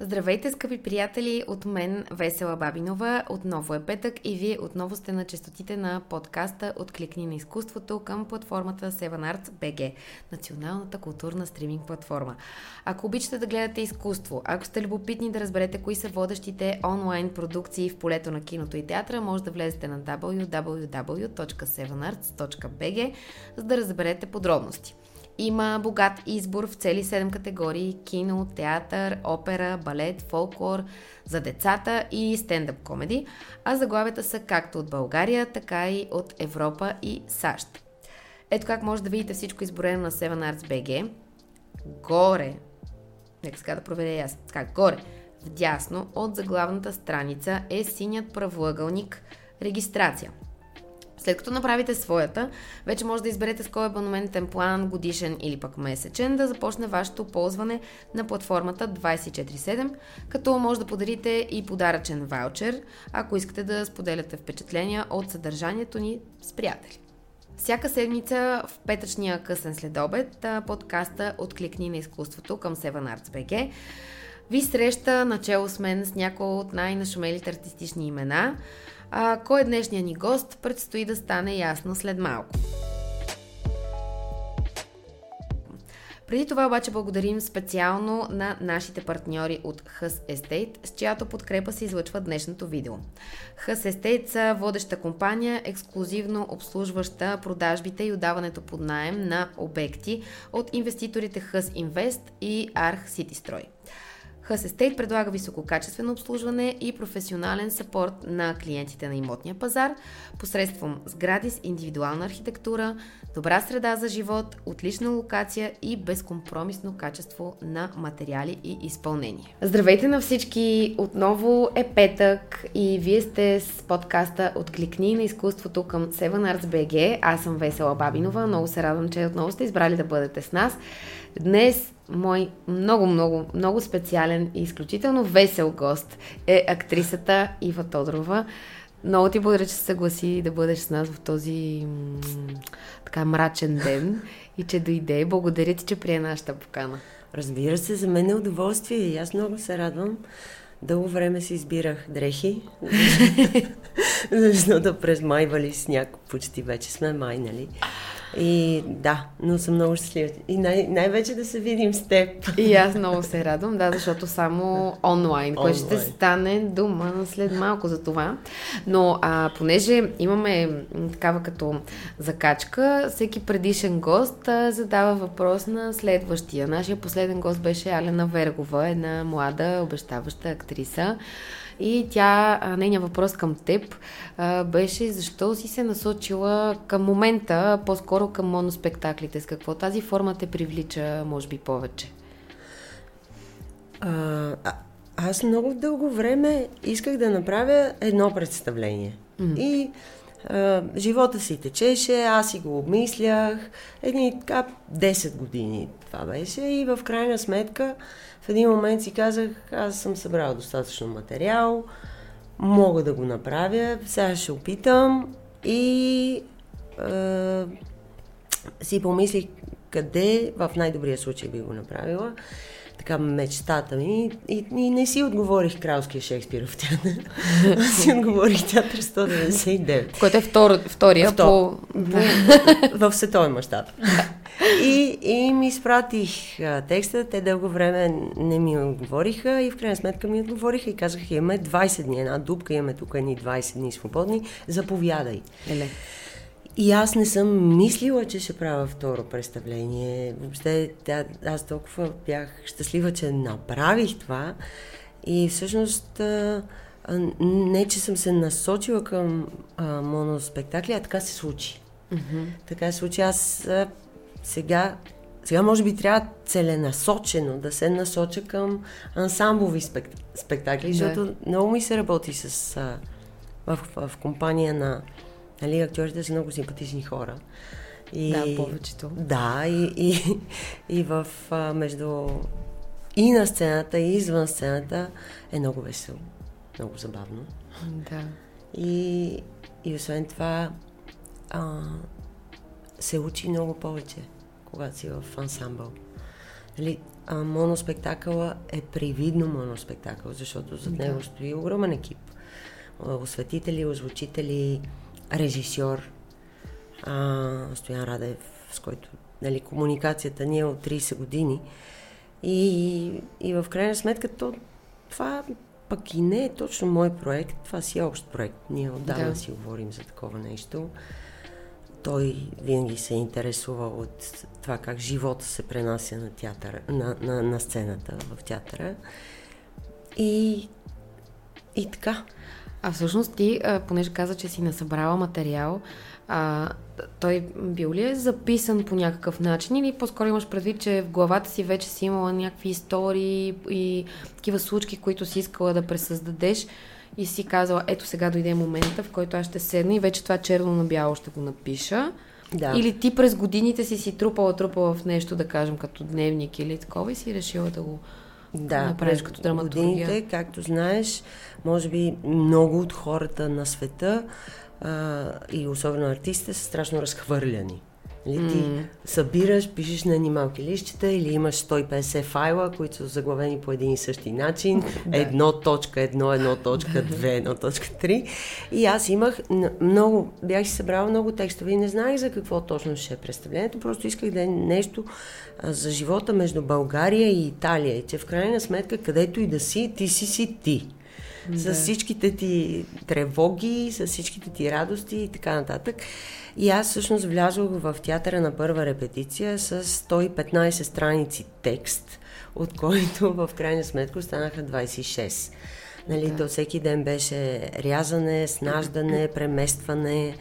Здравейте, скъпи приятели! От мен Весела Бабинова. Отново е петък и вие отново сте на частотите на подкаста Откликни на изкуството към платформата Seven Arts BG, националната културна стриминг платформа. Ако обичате да гледате изкуство, ако сте любопитни да разберете кои са водещите онлайн продукции в полето на киното и театра, може да влезете на www.7arts.bg, за да разберете подробности. Има богат избор в цели 7 категории кино, театър, опера, балет, фолклор, за децата и стендъп комеди, а заглавията са както от България, така и от Европа и САЩ. Ето как може да видите всичко изборено на 7 Arts BG. Горе, нека сега да проверя аз, така, горе, вдясно от заглавната страница е синият правоъгълник регистрация – след като направите своята, вече може да изберете с кой абонаментен план, годишен или пък месечен, да започне вашето ползване на платформата 24-7, като може да подарите и подаръчен ваучер, ако искате да споделяте впечатления от съдържанието ни с приятели. Всяка седмица в петъчния късен следобед подкаста Откликни на изкуството към Seven Arts BG ви среща начало с мен с някои от най-нашумелите артистични имена – а, кой е днешният ни гост, предстои да стане ясно след малко. Преди това обаче благодарим специално на нашите партньори от Hus Estate, с чиято подкрепа се излъчва днешното видео. Hus Estate са водеща компания, ексклюзивно обслужваща продажбите и отдаването под найем на обекти от инвеститорите Hus Invest и Arch City Строй. Hus Estate предлага висококачествено обслужване и професионален сапорт на клиентите на имотния пазар посредством сгради с индивидуална архитектура, добра среда за живот, отлична локация и безкомпромисно качество на материали и изпълнение. Здравейте на всички! Отново е петък и вие сте с подкаста Откликни на изкуството към Seven Arts BG. Аз съм Весела Бабинова. Много се радвам, че отново сте избрали да бъдете с нас. Днес мой много, много, много специален и изключително весел гост е актрисата Ива Тодрова. Много ти благодаря, че се съгласи да бъдеш с нас в този така мрачен ден и че дойде. Благодаря ти, че прие нашата покана. Разбира се, за мен е удоволствие и аз много се радвам. Дълго време си избирах дрехи, защото през май вали сняг, почти вече сме май, нали? И да, но съм много щастлива. И най- най-вече да се видим с теб. И аз много се радвам, да, защото само онлайн, което ще стане дума след малко за това. Но а, понеже имаме такава като закачка, всеки предишен гост а, задава въпрос на следващия. Нашия последен гост беше Алена Вергова, една млада, обещаваща актриса. И тя, нейният въпрос към теб беше защо си се насочила към момента, по-скоро към моноспектаклите. С какво тази форма те привлича, може би, повече? А, а, аз много дълго време исках да направя едно представление. Mm. И а, живота си течеше, аз си го обмислях. Едни така 10 години това беше и в крайна сметка в един момент си казах, аз съм събрала достатъчно материал, мога да го направя, сега ще опитам и е, си помислих къде в най-добрия случай би го направила така мечтата ми и, и не си отговорих кралския Шекспиров театър. Аз си отговорих театър 199. Което е втор, втория Втор, по... в световен мащаб. И, и ми изпратих а, текста, те дълго време не ми отговориха и в крайна сметка ми отговориха и казаха, имаме 20 дни, една дупка, имаме тук едни 20 дни свободни, заповядай. Еле. И аз не съм мислила, че ще правя второ представление. Въобще, тя, аз толкова бях щастлива, че направих това. И всъщност, не, че съм се насочила към а, моноспектакли, а така се случи. Mm-hmm. Така се случи. Аз а, сега, сега може би трябва целенасочено да се насоча към ансамбови спек, спектакли, защото yeah. много ми се работи с, а, в, в, в компания на Нали, актьорите са много симпатични хора. И, да, повечето. Да, и, и, и в, а, между и на сцената, и извън сцената е много весело, много забавно. Да. И, и освен това а, се учи много повече, когато си в ансамбъл. Нали, а, моноспектакъла е привидно моноспектакъл, защото зад да. него стои огромен екип. Осветители, озвучители, режисьор, а, Стоян Радев, с който нали, комуникацията ни е от 30 години. И, и в крайна сметка то, това пък и не е точно мой проект, това си е общ проект. Ние отдавна да. си говорим за такова нещо. Той винаги се интересува от това как живота се пренася на, театъра, на, на, на сцената в театъра. И, и така. А всъщност ти, понеже каза, че си насъбрала материал, а, той бил ли е записан по някакъв начин или по-скоро имаш предвид, че в главата си вече си имала някакви истории и такива случки, които си искала да пресъздадеш и си казала, ето сега дойде момента, в който аз ще седна и вече това черно на бяло ще го напиша. Да. Или ти през годините си си трупала, трупала в нещо, да кажем, като дневник или такова и си решила да го да, като драматургия. годините, както знаеш, може би много от хората на света а, и особено артистите са страшно разхвърляни. Нали, mm. Ти събираш, пишеш на едни малки лищчета или имаш 150 файла, които са заглавени по един и същи начин. Едно точка, едно, едно точка, две, едно точка, три. И аз имах много, бях си събрала много текстове и не знаех за какво точно ще е представлението. Просто исках да е нещо за живота между България и Италия. И че в крайна сметка, където и да си, ти си си ти да. с всичките ти тревоги, с всичките ти радости и така нататък. И аз всъщност влязох в театъра на първа репетиция с 115 страници текст, от който в крайна сметка останаха 26. Нали, да. То всеки ден беше рязане, снаждане, преместване,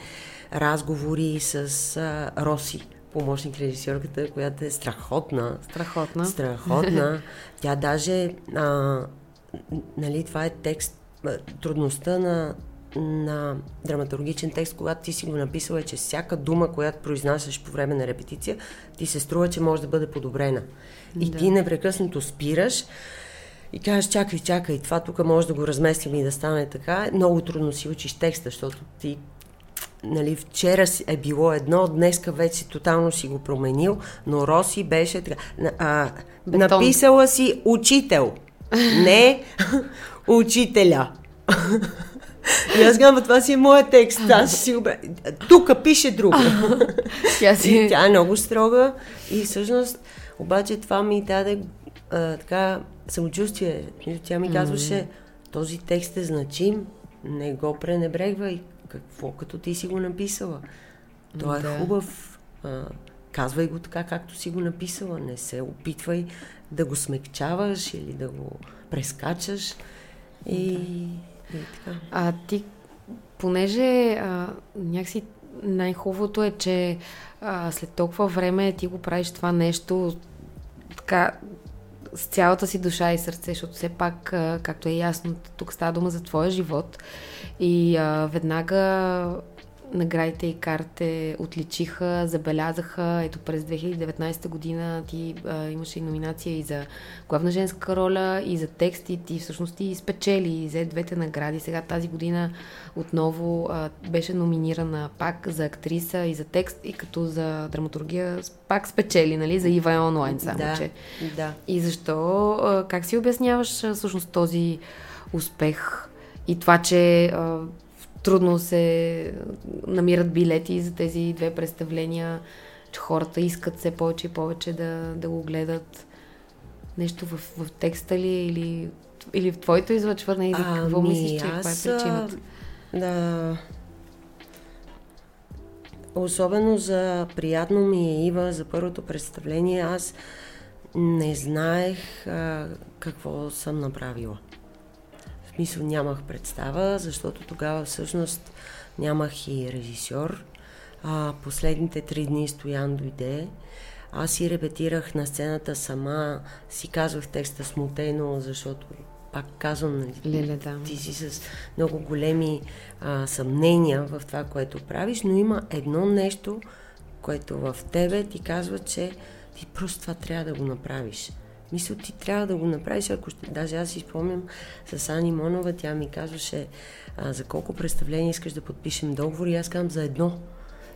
разговори с а, Роси, помощник режисьорката, която е страхотна. Страхотна. Страхотна. Тя даже, а, нали, това е текст, трудността на на драматургичен текст, когато ти си го написал е, че всяка дума, която произнасяш по време на репетиция, ти се струва, че може да бъде подобрена. И да. ти непрекъснато спираш и кажеш, чакай, чакай, това тук може да го разместим и да стане така. Много трудно си учиш текста, защото ти нали, вчера е било едно, днеска вече тотално си го променил, но Роси беше така. А, написала си учител, не учителя. И аз казвам, това си е моят текст, аз си го... Тук пише друго. тя, си... тя е много строга и всъщност, обаче това ми даде а, така самочувствие. Тя ми казваше, този текст е значим, не го пренебрегвай. Какво като ти си го написала? Той е да. хубав. А, казвай го така, както си го написала. Не се опитвай да го смекчаваш или да го прескачаш. И и така. А ти, понеже а, някакси най-хубавото е, че а, след толкова време ти го правиш това нещо така с цялата си душа и сърце, защото все пак, а, както е ясно, тук става дума за твоя живот. И а, веднага наградите и карте отличиха, забелязаха. Ето през 2019 година ти а, имаше и номинация и за главна женска роля, и за текст, и ти всъщност ти спечели и взе двете награди. Сега тази година отново а, беше номинирана пак за актриса и за текст, и като за драматургия пак спечели, нали, за Ива онлайн само, да, че. Да. И защо, а, как си обясняваш всъщност този успех и това, че а, трудно се намират билети за тези две представления, че хората искат все повече и повече да, да го гледат. Нещо в, в текста ли или, или в твоето излъчване? Или какво ми, мислиш, че каква е причината? Да. Особено за приятно ми е Ива, за първото представление, аз не знаех а, какво съм направила смисъл нямах представа, защото тогава всъщност нямах и режисьор. А, последните три дни Стоян дойде. Аз си репетирах на сцената сама, си казвах текста смутено, защото пак казвам, нали, Леле, да. ти си с много големи а, съмнения в това, което правиш, но има едно нещо, което в тебе ти казва, че ти просто това трябва да го направиш. Мисля, ти трябва да го направиш, ако ще... Даже аз си спомням с Ани Монова, тя ми казваше а, за колко представления искаш да подпишем договор и аз казвам за едно.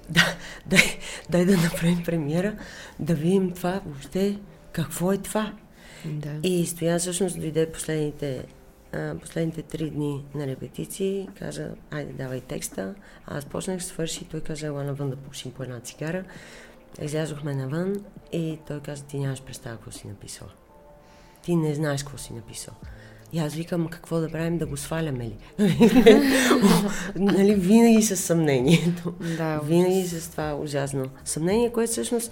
Да, дай, дай да направим премиера, да видим това въобще какво е това? Да. И Стоян всъщност дойде последните, последните три дни на репетиции, каза, айде давай текста. Аз почнах, свърши, той каза, ела навън да пушим по една цигара. Излязохме навън и той каза, ти нямаш представа какво си написала. Ти не знаеш какво си написал. И аз викам, какво да правим, да го сваляме ли? нали, винаги с съмнението. Да, винаги с това ужасно съмнение, което всъщност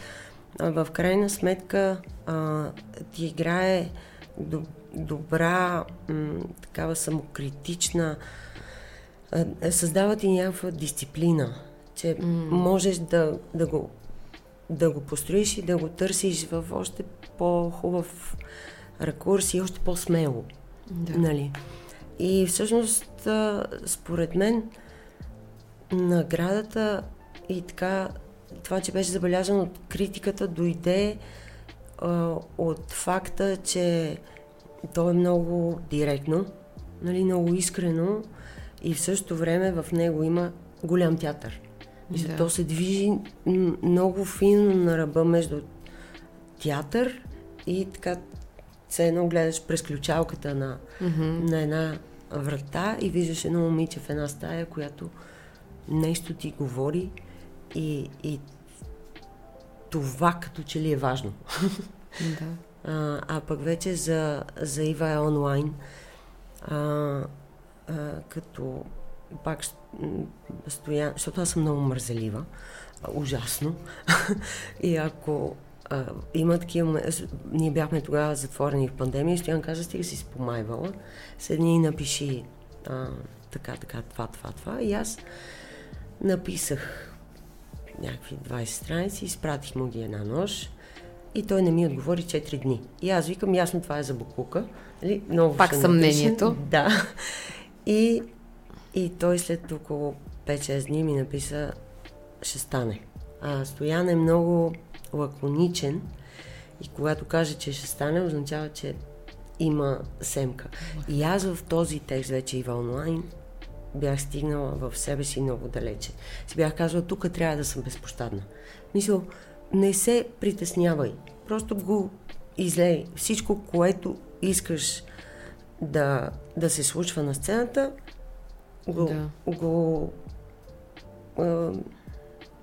в крайна сметка а, ти играе до, добра, м, такава самокритична, а, създава ти някаква дисциплина, че mm. можеш да, да, го, да го построиш и да го търсиш в още по-хубав ракурс и още по-смело. Да. Нали? И всъщност, според мен, наградата и така, това, че беше забелязано от критиката, дойде а, от факта, че то е много директно, нали, много искрено и в същото време в него има голям театър. Мисля, Да. То се движи много фино на ръба между театър и така все едно гледаш през ключалката на, Мгм. на една врата и виждаш едно момиче в една стая, която нещо ти говори и, и това като че ли е важно. Да. А, а пък вече за, за Ива е онлайн, а, а, като пак стоя, защото аз съм много мързелива, ужасно. и ако а, има такива ние бяхме тогава затворени в пандемия, и Стоян каза, стига си спомайвала, седни и напиши а, така, така, това, това, това. И аз написах някакви 20 страници, изпратих му ги една нощ и той не ми отговори 4 дни. И аз викам, ясно, това е за буклука. Нали? Много Пак съмнението. Да. И, и той след около 5-6 дни ми написа, ще стане. А Стоян е много лаконичен и когато каже, че ще стане, означава, че има семка. И аз в този текст вече и в онлайн бях стигнала в себе си много далече. Си бях казала, тук трябва да съм безпощадна. Мисля, не се притеснявай. Просто го излей. Всичко, което искаш да, да се случва на сцената, го, Да. го а,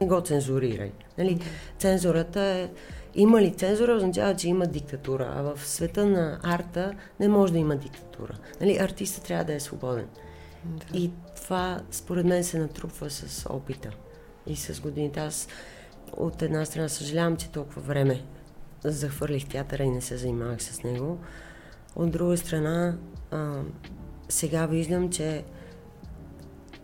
не го цензурирай. Нали? Цензурата е... Има ли цензура, означава, че има диктатура. А в света на арта не може да има диктатура. Нали? Артистът трябва да е свободен. Да. И това, според мен, се натрупва с опита и с годините. Аз от една страна съжалявам, че толкова време захвърлих театъра и не се занимавах с него. От друга страна, а, сега виждам, че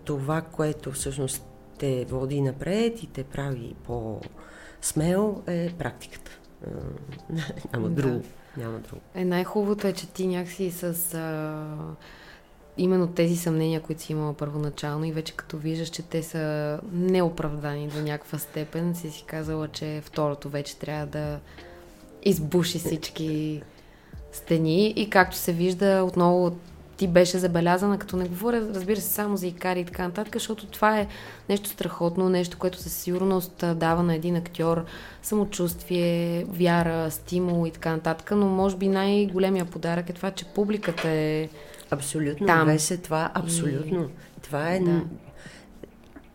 това, което всъщност те води напред и те прави по-смел, е практиката. А, няма Да. друго. Няма друго. Е, най-хубавото е, че ти някакси с а, именно тези съмнения, които си имала първоначално и вече като виждаш, че те са неоправдани до някаква степен, си си казала, че второто вече трябва да избуши всички стени и както се вижда отново ти беше забелязана, като не говоря, разбира се, само за икари и така нататък, защото това е нещо страхотно, нещо, което със сигурност дава на един актьор самочувствие, вяра, стимул и така нататък, но може би най-големия подарък е това, че публиката е Абсолютно. Там. Беше това. Абсолютно. Това е Да.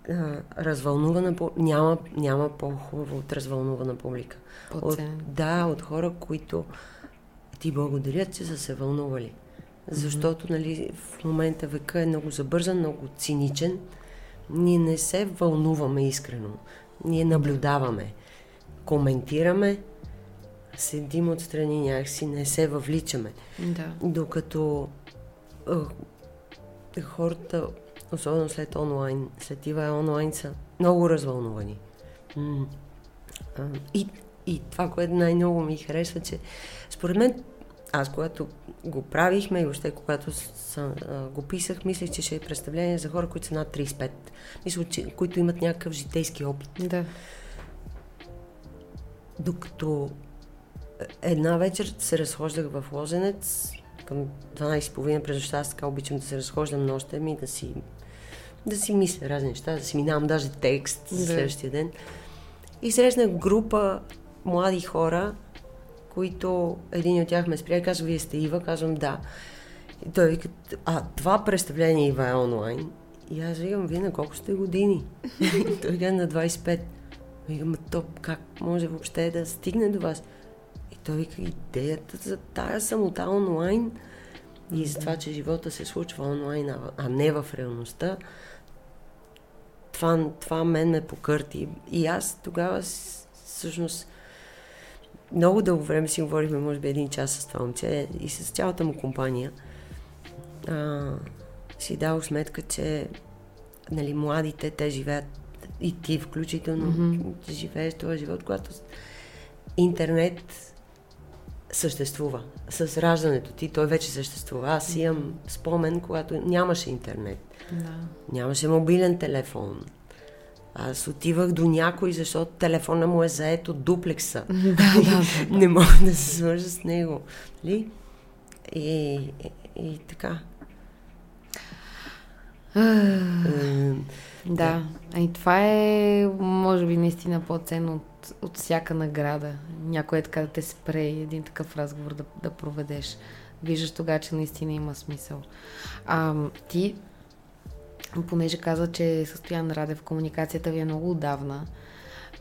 а, развълнувана. Няма, няма по-хубаво от развълнувана публика. От, да, от хора, които ти благодарят, че са се вълнували. Защото, нали, в момента века е много забързан, много циничен. Ние не се вълнуваме искрено. Ние наблюдаваме, коментираме, седим отстрани някакси, не се въвличаме. Да. Докато а, хората, особено след онлайн, след това онлайн са много развълнувани. И, и това, което най-много ми харесва, че според мен, аз когато го правихме и още когато с, а, го писах, мислех, че ще е представление за хора, които са над 35. Мисля, че, които имат някакъв житейски опит. Да. Докато една вечер се разхождах в Лозенец, към 12.30 през нощта, аз така обичам да се разхождам нощем и да си, да си мисля разни неща, да си минавам даже текст за Да. следващия ден. И срещнах група млади хора, които един от тях ме спря и казва, вие сте Ива, казвам да. И той вика, а това представление Ива е онлайн. И аз викам, вие на колко сте години? и той казва на 25. Викам, то как може въобще да стигне до вас? И той вика, идеята за тая самота онлайн и за това, че живота се случва онлайн, а не в реалността, това, това мен ме покърти. И аз тогава всъщност много дълго време си говорихме, може би един час с това момче и с цялата му компания. А, си дал сметка, че нали, младите, те живеят и ти включително mm-hmm. живееш този живот, когато интернет съществува. С раждането ти той вече съществува. Аз имам спомен, когато нямаше интернет. Да. Нямаше мобилен телефон. Аз отивах до някой, защото телефона му е заед от дуплекса. да, да, да. Не мога да се свържа с него. Ли? И, и, и така. да, и това е, може би, наистина по-ценно от, от всяка награда. Някой е така да те спре и един такъв разговор да, да проведеш. Виждаш тогава, че наистина има смисъл. А, ти, понеже каза, че Състоян Раде в комуникацията ви е много отдавна,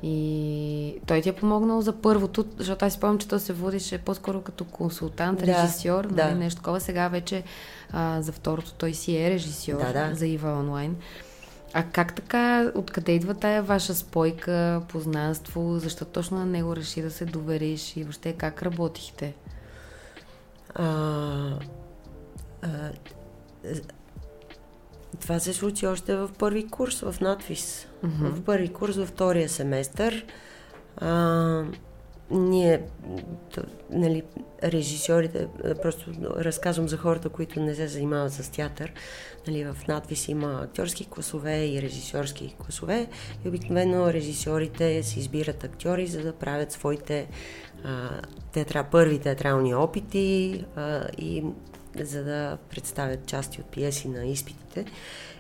и той ти е помогнал за първото, защото аз си спомням, че той се водише по-скоро като консултант, да, режисьор, нали, да. нещо такова. Сега вече а, за второто той си е режисьор да, да. за Ива онлайн. А как така, откъде идва тая ваша спойка, познанство, защо точно на него реши да се довериш и въобще как работихте? А, а, това се случи още в първи курс в надвис. Mm-hmm. В първи курс, във втория семестър. А, ние, нали, режисьорите, просто разказвам за хората, които не се занимават с театър. Нали, в надвис има актьорски класове и режисьорски класове. И обикновено режисьорите си избират актьори, за да правят своите а, театра, първи театрални опити а, и за да представят части от пиеси на изпитите.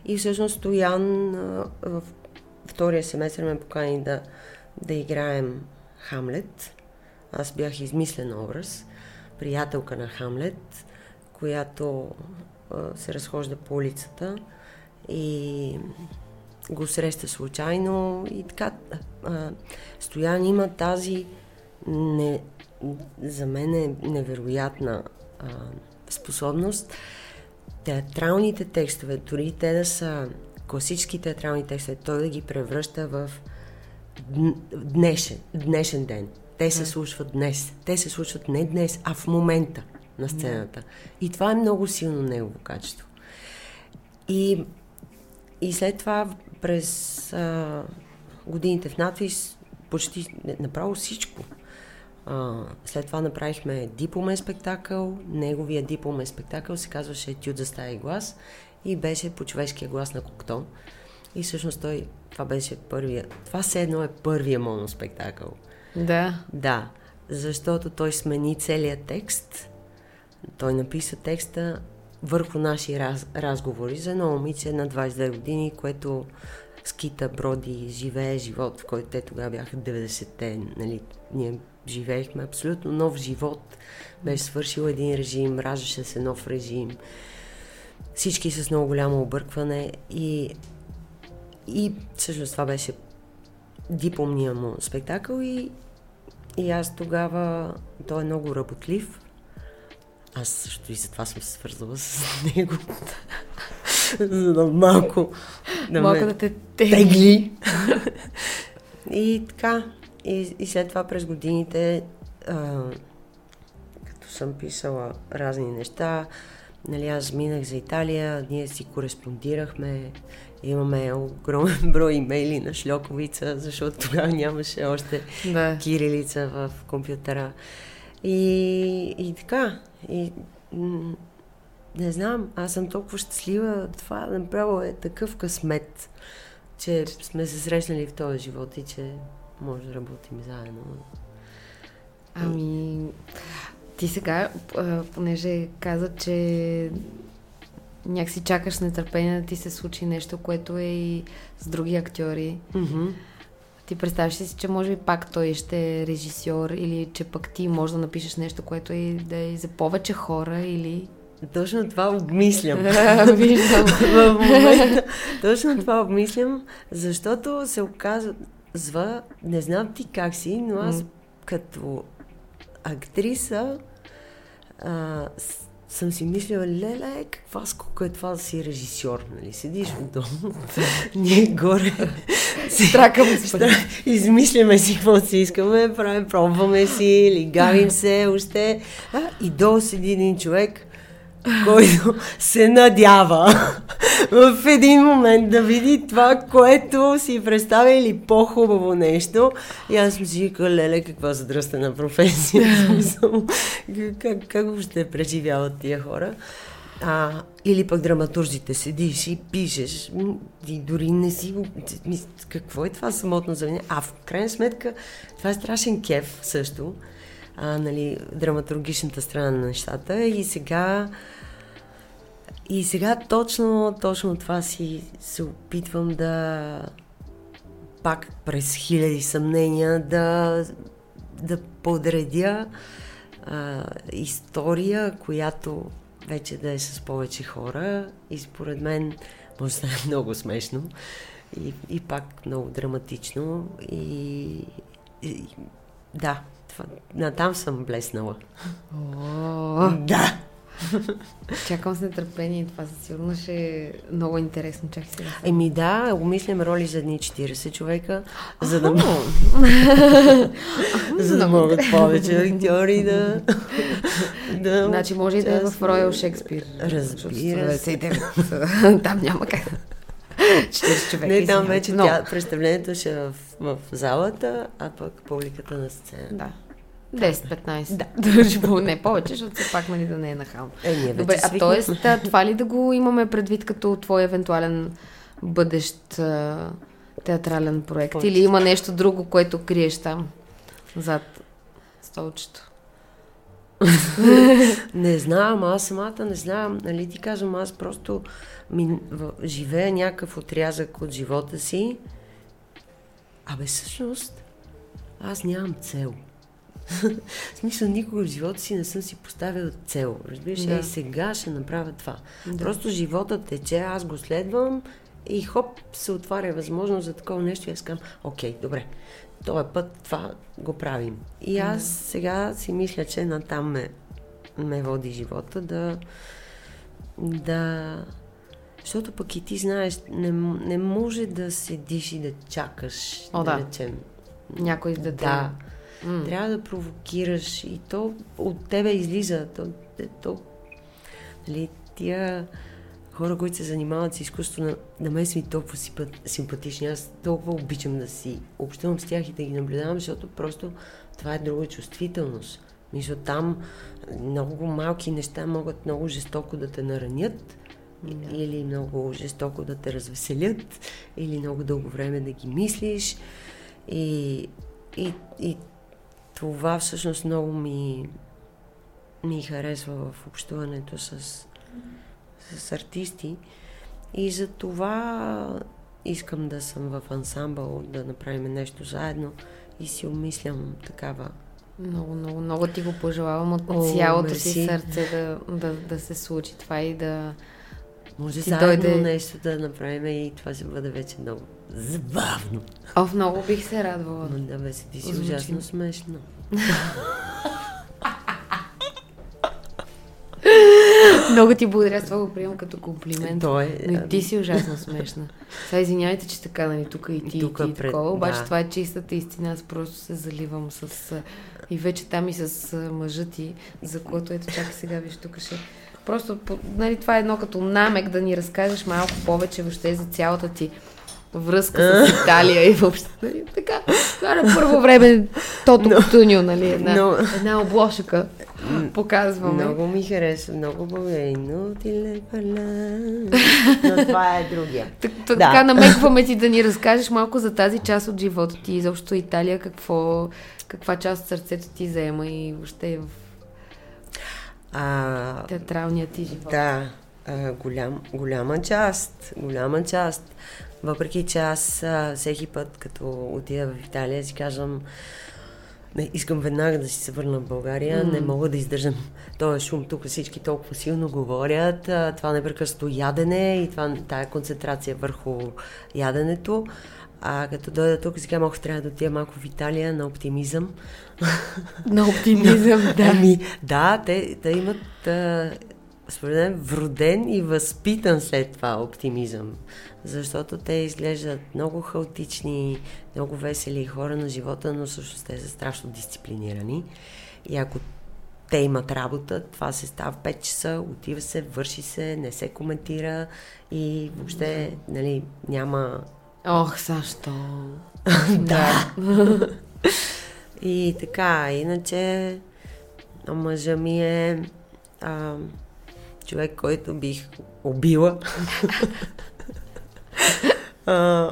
И всъщност Стоян в втория семестър ме покани да, да играем Хамлет. Аз бях измислен образ, приятелка на Хамлет, която се разхожда по улицата и го среща случайно и така. А, Стоян има тази не, за мен е невероятна а, способност театралните текстове, дори те да са класически театрални текстове, той да ги превръща в днешен, днешен ден. Те се случват днес. Те се случват не днес, а в момента на сцената. И това е много силно негово качество. И, и след това през а, годините в надвис почти направо всичко а, след това направихме дипломен спектакъл. Неговия дипломен спектакъл се казваше Етюд за стая и глас и беше по човешкия глас на Коктон. И всъщност той, това беше първия, това все едно е първия моноспектакъл. Да. Да, защото той смени целият текст. Той написа текста върху наши раз, разговори за едно момиче на 22 години, което скита, броди, живее живот, в който те тогава бяха 90-те. Нали? Ние живеехме абсолютно нов живот. Беше свършил един режим, раждаше се нов режим. Всички с много голямо объркване и, и всъщност това беше дипломния му спектакъл и, и аз тогава, той е много работлив. Аз също и затова съм се свързала с него. За да малко да малко ме да те тегли. и така, и, и след това през годините, а, като съм писала разни неща, нали, аз минах за Италия, ние си кореспондирахме, имаме огромен брой имейли на шльоковица, защото тогава нямаше още да. кирилица в компютъра. И, и така, и, не знам, аз съм толкова щастлива, това направо е такъв късмет, че сме се срещнали в този живот и че може да работим заедно. Ами, ти сега, понеже каза, че някакси чакаш нетърпение да ти се случи нещо, което е и с други актьори. Mm-hmm. Ти представяш ли си, че може би пак той ще е режисьор или че пък ти може да напишеш нещо, което е да е за повече хора или... Точно това обмислям. Виждам. в момента. Точно това обмислям, защото се оказва, не знам ти как си, но аз като актриса а, съм си мислила, леле, каква скука е това да си режисьор, нали? Седиш в дом, ние горе. Стракаме се. Измисляме си какво си искаме, правим, пробваме си, лигавим се, още. А, и долу седи един човек, който се надява в един момент да види това, което си представя или по-хубаво нещо. И аз ми си вика, леле, каква задръстена професия. как, как въобще преживяват тия хора? А, или пък драматурзите седиш и пишеш и дори не си... Какво е това самотно заведение? А в крайна сметка това е страшен кеф също. А, нали, драматургичната страна на нещата. И сега и сега точно, точно това си се опитвам да пак през хиляди съмнения да, да подредя а, история, която вече да е с повече хора и според мен може да е много смешно и, и пак много драматично и, и да, това, натам съм блеснала. О, Да! Чакам с нетърпение. Това със сигурно ще е много интересно. Чакай сега. Еми да, обмислям роли за едни 40 човека, за да, за да могат повече актьори да... да Значи може и да е в. Роял Шекспир. Разбира се. 99. Там няма как. 40 човека. Не, там вече тя, представлението ще е в, в залата, а пък публиката на сцена. Да. 10-15. Да. Държи по не повече, защото все пак нали да не е нахално. Е, ние вече Добре, а т.е. това ли да го имаме предвид като твой евентуален бъдещ а, театрален проект? Повече. Или има нещо друго, което криеш там зад столчето? Не знам, аз самата не знам. Нали ти казвам, аз просто ми, в, живея някакъв отрязък от живота си. Абе, всъщност, аз нямам цел. В смисъл, никога в живота си не съм си поставила цел. Разбираш, Да. да. е, сега ще направя това. Да. Да. Просто живота тече, аз го следвам и хоп, се отваря възможност за такова нещо и аз казвам, окей, добре, този път това го правим. И аз сега си мисля, че натам ме, ме води живота да, да защото пък и ти знаеш, не, не може да седиш и да чакаш, О, да, да. речем. Някой да. Да. М. Трябва да провокираш и то от тебе излиза. То, е, то, нали, тия хора, които се занимават с изкуство, на, на мен са ми толкова симпа- симпатични. Аз толкова обичам да си общувам с тях и да ги наблюдавам, защото просто това е друга чувствителност. Мисля, там много малки неща могат много жестоко да те наранят, Да. или много жестоко да те развеселят, или много дълго време да ги мислиш. И, и, и това всъщност много ми, ми харесва в общуването с, с артисти. И за това искам да съм в ансамбъл, да направим нещо заедно и си обмислям такава. Много, много, много ти го пожелавам от О, цялото си мерси. сърце да, да, да се случи това и да... Може Ти заедно дойде- нещо да направим и това ще бъде вече много забавно. О, много бих се радвала. Но да бе, си ти си Звучи. ужасно смешно. Много ти благодаря, това го приемам като комплимент. То е... Но и ти си ужасно смешна. Сега извинявайте, че така, нали, тук и ти, Тук и ти пред- такова, обаче да. това е чистата истина, аз просто се заливам с... И вече там и с мъжа ти, за което ето чакай сега, виж, тук ще... Просто, нали, това е едно като намек да ни разкажеш малко повече въобще за цялата ти връзка с Италия и въобще, нали, така, това на първо време Тото Но- Кутуньо, нали, една, но- една обложка показваме. Много ми харесва, много благодаря. Но ти пала. Но това е другия. Так. Да. Така намекваме ти да ни разкажеш малко за тази част от живота ти, изобщо Италия, какво, каква част от сърцето ти заема и въобще в А, театралния ти живот. да, а, голям, голяма част, голяма част. Въпреки, че аз а, всеки път, като отида в Италия, си казвам, не, искам веднага да си се върна в България, mm. не мога да издържам този шум тук, всички толкова силно говорят, а, това непрекъснато ядене и това, тая концентрация върху яденето. А като дойда тук, сега малко трябва да отида малко в Италия на оптимизъм. На оптимизъм, да. Ами, да, те, те имат а, според мен, вроден и възпитан след това оптимизъм. Защото те изглеждат много хаотични, много весели хора на живота, но също те са страшно дисциплинирани. И ако те имат работа, това се става в 5 часа, отива се, върши се, не се коментира и въобще нали, няма... Ох, защо? да. И така, иначе мъжа ми е а, човек, който бих убила. а,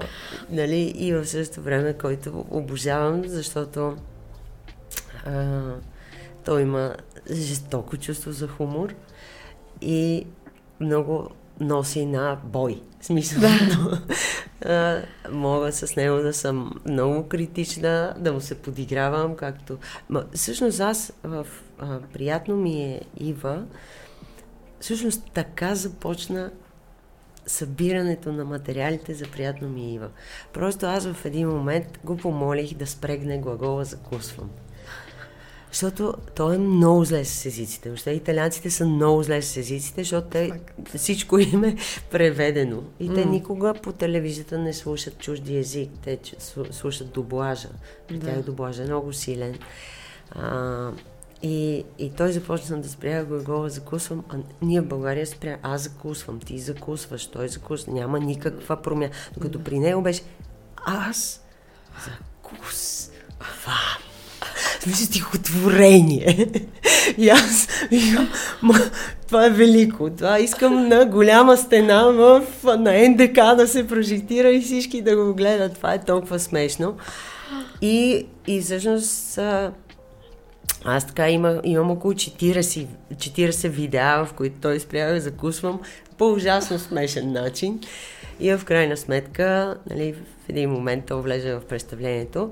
нали, и в същото време, който обожавам, защото а, той има жестоко чувство за хумор и много носи на бой. В смисъл, да. а, мога с него да съм много критична, да му се подигравам, както... Ма, всъщност аз в а, Приятно ми е Ива, Всъщност така започна събирането на материалите за приятно ми Ива. Просто аз в един момент го помолих да спрегне глагола закусвам. Защото той е много зле с езиците. Въобще италианците са много зле с езиците, защото те, всичко им е преведено. И те mm. никога по телевизията не слушат чужди език. Те слушат дублажа. При да. тях дублажа е много силен. А, и, и той започна да спря глагола закусвам, а ние в България спря, аз закусвам, ти закусваш, той закусва, няма никаква промяна. Докато при него беше аз закусвам. Смисъл стихотворение. И аз викам, това е велико. Това искам на голяма стена в, на НДК да се прожектира и всички да го гледат. Това е толкова смешно. И, и всъщност аз така има, имам около 40, 40 видеа, в които той спря да закусвам по ужасно смешен начин. И в крайна сметка, нали, в един момент то влезе в представлението.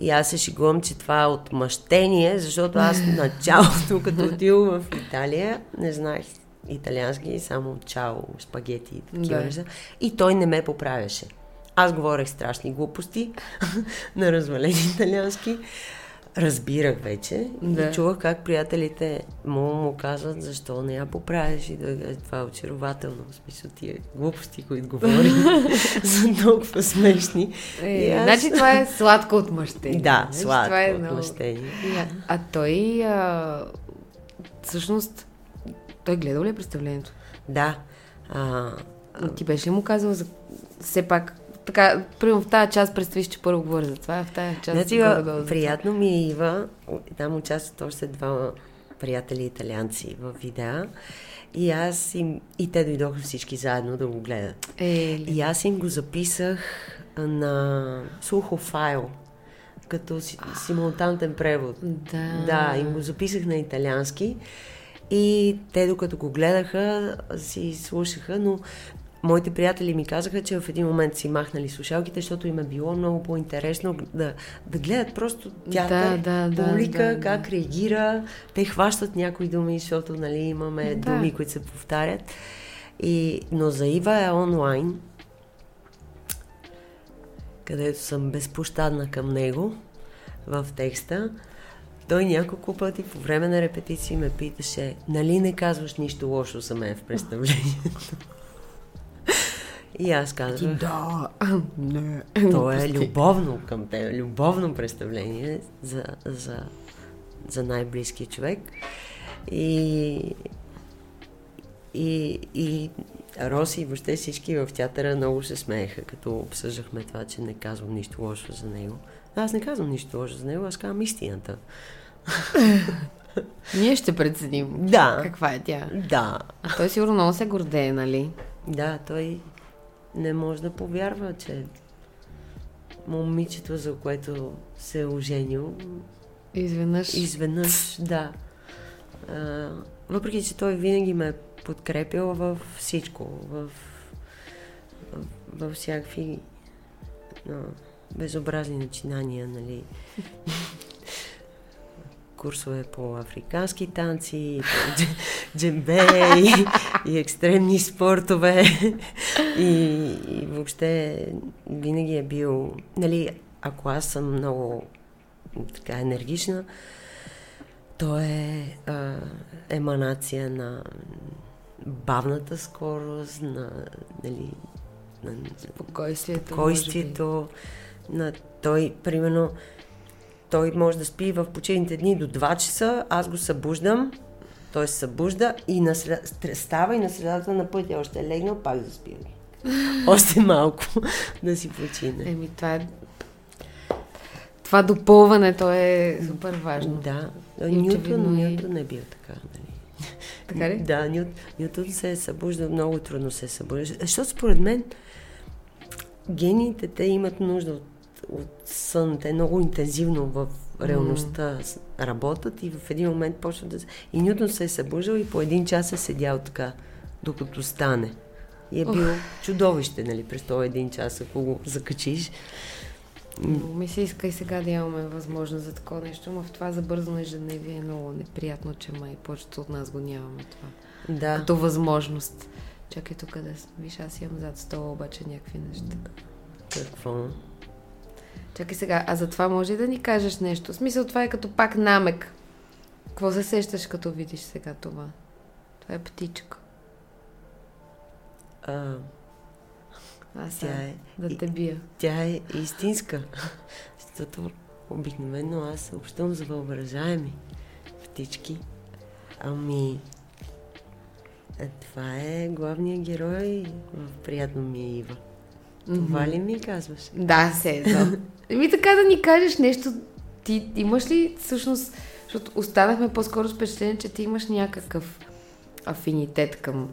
И аз се шегувам, че това е отмъщение, защото аз началото, като отидох в Италия, не знаех италиански, само чао, спагети и такива неща. И той не ме поправяше. Аз говорех страшни глупости на развален италиански разбирах вече да. и чувах как приятелите му му казват защо не я поправиш и да това е очарователно. В смисъл тия глупости, които говори, са толкова смешни. Е, аз... Значи това е сладко отмъщение. Да, значи, сладко това е отмъщение. А, а той а, всъщност той гледал ли е представлението? Да. А, Ти беше ли му казал за все пак така, примерно в тази част представиш, че първо говоря за това, в тази част значи, горе приятно ми е Ива, там участват още два приятели италианци в видеа. И аз им, и те дойдоха всички заедно да го гледат. Е, и аз им го записах на слухофайл, като си, симултантен превод. Да. Да, им го записах на италиански. И те, докато го гледаха, си слушаха, но моите приятели ми казаха, че в един момент си махнали слушалките, защото им е било много по-интересно да, да гледат просто театър, да, да, публика, да, да, как да. реагира. Те хващат някои думи, защото нали, имаме да. думи, които се повтарят. И, но за Ива е онлайн, където съм безпощадна към него в текста. Той няколко пъти по време на репетиции ме питаше, нали не казваш нищо лошо за мен в представлението? И аз казвах... Да, не. То е любовно към теб, любовно представление за, за, за най-близки човек. И, и, и Роси и въобще всички в театъра много се смееха, като обсъждахме това, че не казвам нищо лошо за него. Аз не казвам нищо лошо за него, аз казвам истината. Ние ще преценим да. каква е тя. Да. А той сигурно много се гордее, нали? Да, той не може да повярва, че момичето, за което се е оженил, изведнъж. Изведнъж, да. А, въпреки, че той винаги ме е подкрепил в всичко. В, във всякакви но, безобразни начинания, нали. Курсове по африкански танци, по джембе и, и екстремни спортове. И, и въобще винаги е бил, нали, ако аз съм много така енергична, то е а, еманация на бавната скорост, на, нали, на спокойствието, спокойствието на той, примерно, той може да спи в почивните дни до 2 часа, аз го събуждам, той се събужда и на сред... става и на средата на пътя още е легнал, пак да спи. още малко да си почине. Еми, това е това допълването е супер важно. Да, Нютон, Нютон не бил така. Нали? Така ли? Да, Нют, Нютон се е събужда, много трудно се е събужда. Защото според мен гениите те имат нужда от, от сън. Те много интензивно в реалността mm. работят и в един момент почват да... И Нютон се е събуждал и по един час е седял така, докато стане. И е бил oh. чудовище, нали, през този един час, ако го закачиш. Много ми се иска и сега да имаме възможност за такова нещо, но в това забързано ежедневие е много неприятно, че май повечето от нас го нямаме това. Да. Като възможност. Чакай тук да Виж, аз имам зад стола обаче някакви неща. Какво? Чакай сега, а за това може да ни кажеш нещо? В смисъл, това е като пак намек. Какво се сещаш, като видиш сега това? Това е птичка. А, аз тя е, да те бия. Тя е истинска. Защото обикновено аз съобщам за въображаеми птички. Ами, това е главният герой в Приятно ми е Ива. Това ли ми казваш? Да, се Еми така да ни кажеш нещо. Ти имаш ли всъщност, защото останахме по-скоро с впечатление, че ти имаш някакъв афинитет към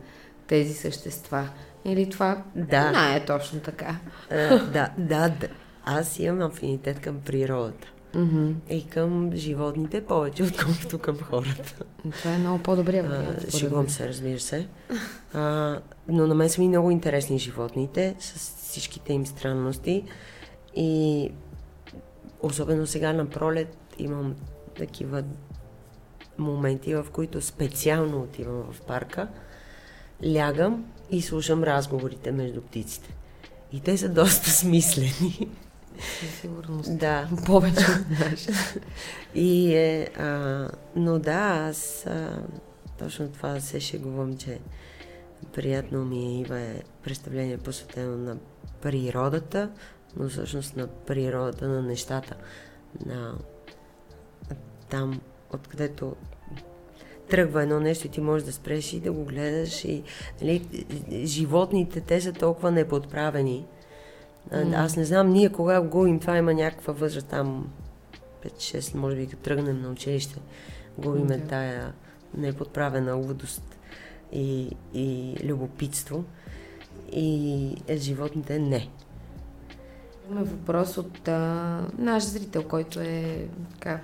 тези същества. Или това да. не е точно така? А, да, да, да. Аз имам афинитет към природата. Mm-hmm. И към животните повече, отколкото към хората. Това е много по-добре. Шегувам се, разбира се. А, но на мен са ми много интересни животните, с всичките им странности. И особено сега на пролет имам такива моменти, в които специално отивам в парка, лягам и слушам разговорите между птиците. И те са доста смислени. Със сигурност. Да. Повече от нашите. И е, а, но да, аз а, точно това се шегувам, че приятно ми е Ива е представление посветено на природата, но всъщност на природата на нещата. На там, откъдето тръгва едно нещо и ти можеш да спреш и да го гледаш. И, нали, животните, те са толкова неподправени. Mm. Аз не знам, ние кога губим това, има някаква възраст там 5-6, може би като тръгнем на училище, губиме mm. тая неподправена лудост и, и любопитство. И е, животните не. Има въпрос от а, наш зрител, който е така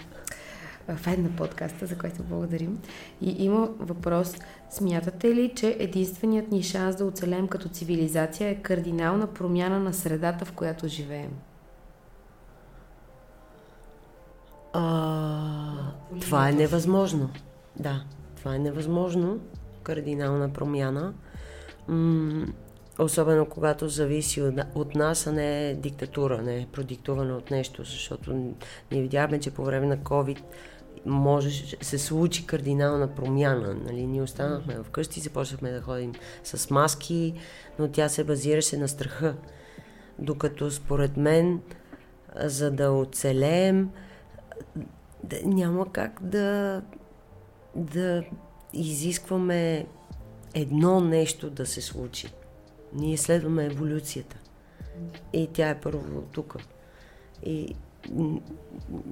фен на подкаста, за който благодарим. И има въпрос. Смятате ли, че единственият ни шанс да оцелем като цивилизация е кардинална промяна на средата, в която живеем? А, това е невъзможно. Да, това е невъзможно. Кардинална промяна. М- особено когато зависи от, от нас, а не е диктатура, не е продиктувана от нещо, защото ние видяхме, че по време на COVID може се случи кардинална промяна. Нали? Ние останахме вкъщи, започнахме да ходим с маски, но тя се базираше на страха. Докато според мен, за да оцелеем, да, няма как да, да изискваме едно нещо да се случи. Ние следваме еволюцията. И тя е първо тук. И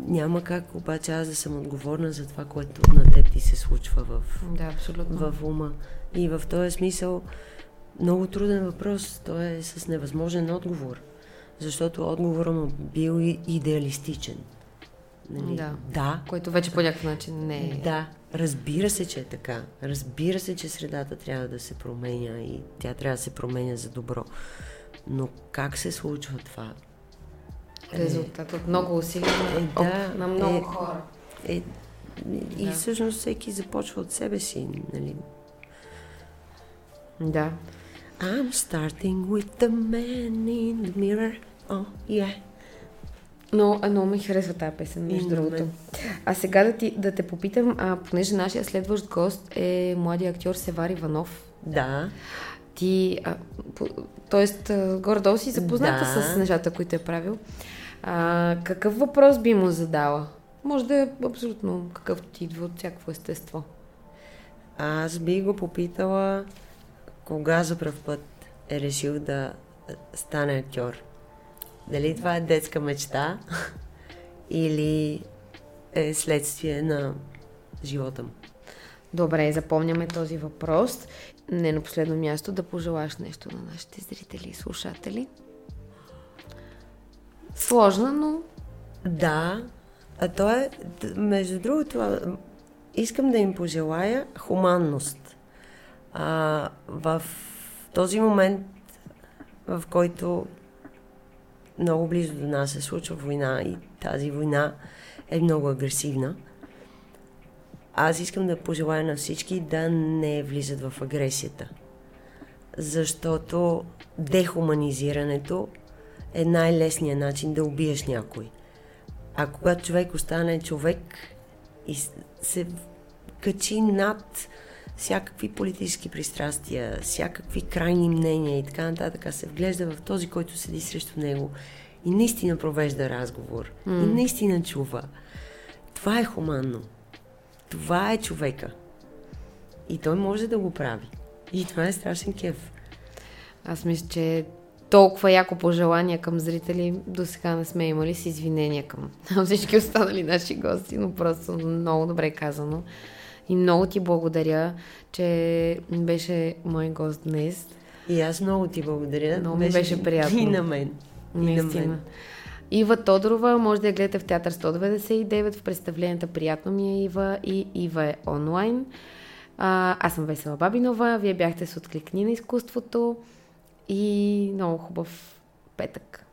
няма как обаче аз да съм отговорна за това, което на теб ти се случва в, да, абсолютно. в ума. И в този смисъл много труден въпрос. Той е с невъзможен отговор. Защото отговорът му бил идеалистичен. Нали? Да. да. Който вече по някакъв начин не е. Да. Разбира се, че е така. Разбира се, че средата трябва да се променя и тя трябва да се променя за добро. Но как се случва това? Резултат от много усилия Е, да, на много е, хора. Е, и Да. всъщност всеки започва от себе си, нали? Да. I'm starting with the man in the mirror. Oh, yeah. Но много ми харесва тази песен, И между другото. мен. А сега да, ти, да те попитам, а, понеже нашия следващ гост е младия актьор Севар Иванов. Да. Ти, а, по, тоест, горе-долу си запозната Да. с нещата, които е правил. А, какъв въпрос би му задала? Може да е абсолютно какъвто ти идва от всякакво естество. Аз би го попитала кога за пръв път е решил да стане актьор. Дали това е детска мечта или е следствие на живота му. Добре, запомняме този въпрос. Не на последно място да пожелаш нещо на нашите зрители и слушатели. Сложна, но Да, а то е, между другото, искам да им пожелая хуманност. А, в този момент, в който много близо до нас се случва война и тази война е много агресивна, аз искам да пожелая на всички да не влизат в агресията. Защото дехуманизирането е най-лесният начин да убиеш някой. А когато човек остане човек и се качи над всякакви политически пристрастия, всякакви крайни мнения и така нататък, се вглежда в този, който седи срещу него и наистина провежда разговор и наистина чува. Това е хуманно. Това е човека. И той може да го прави. И това е страшен кеф. аз мисля, че толкова яко пожелания към зрители до сега не сме имали с извинения към всички останали наши гости, но просто много добре казано. И много ти благодаря, че беше мой гост днес. И аз много ти благодаря. Много ми беше приятно. И на мен. И на Наистина. мен. Ива Тодорова може да я гледате в Театър 199 в представленията Приятно ми е Ива и Ива е онлайн. А, аз съм Весела Бабинова, вие бяхте с Откликни на изкуството и много хубав петък.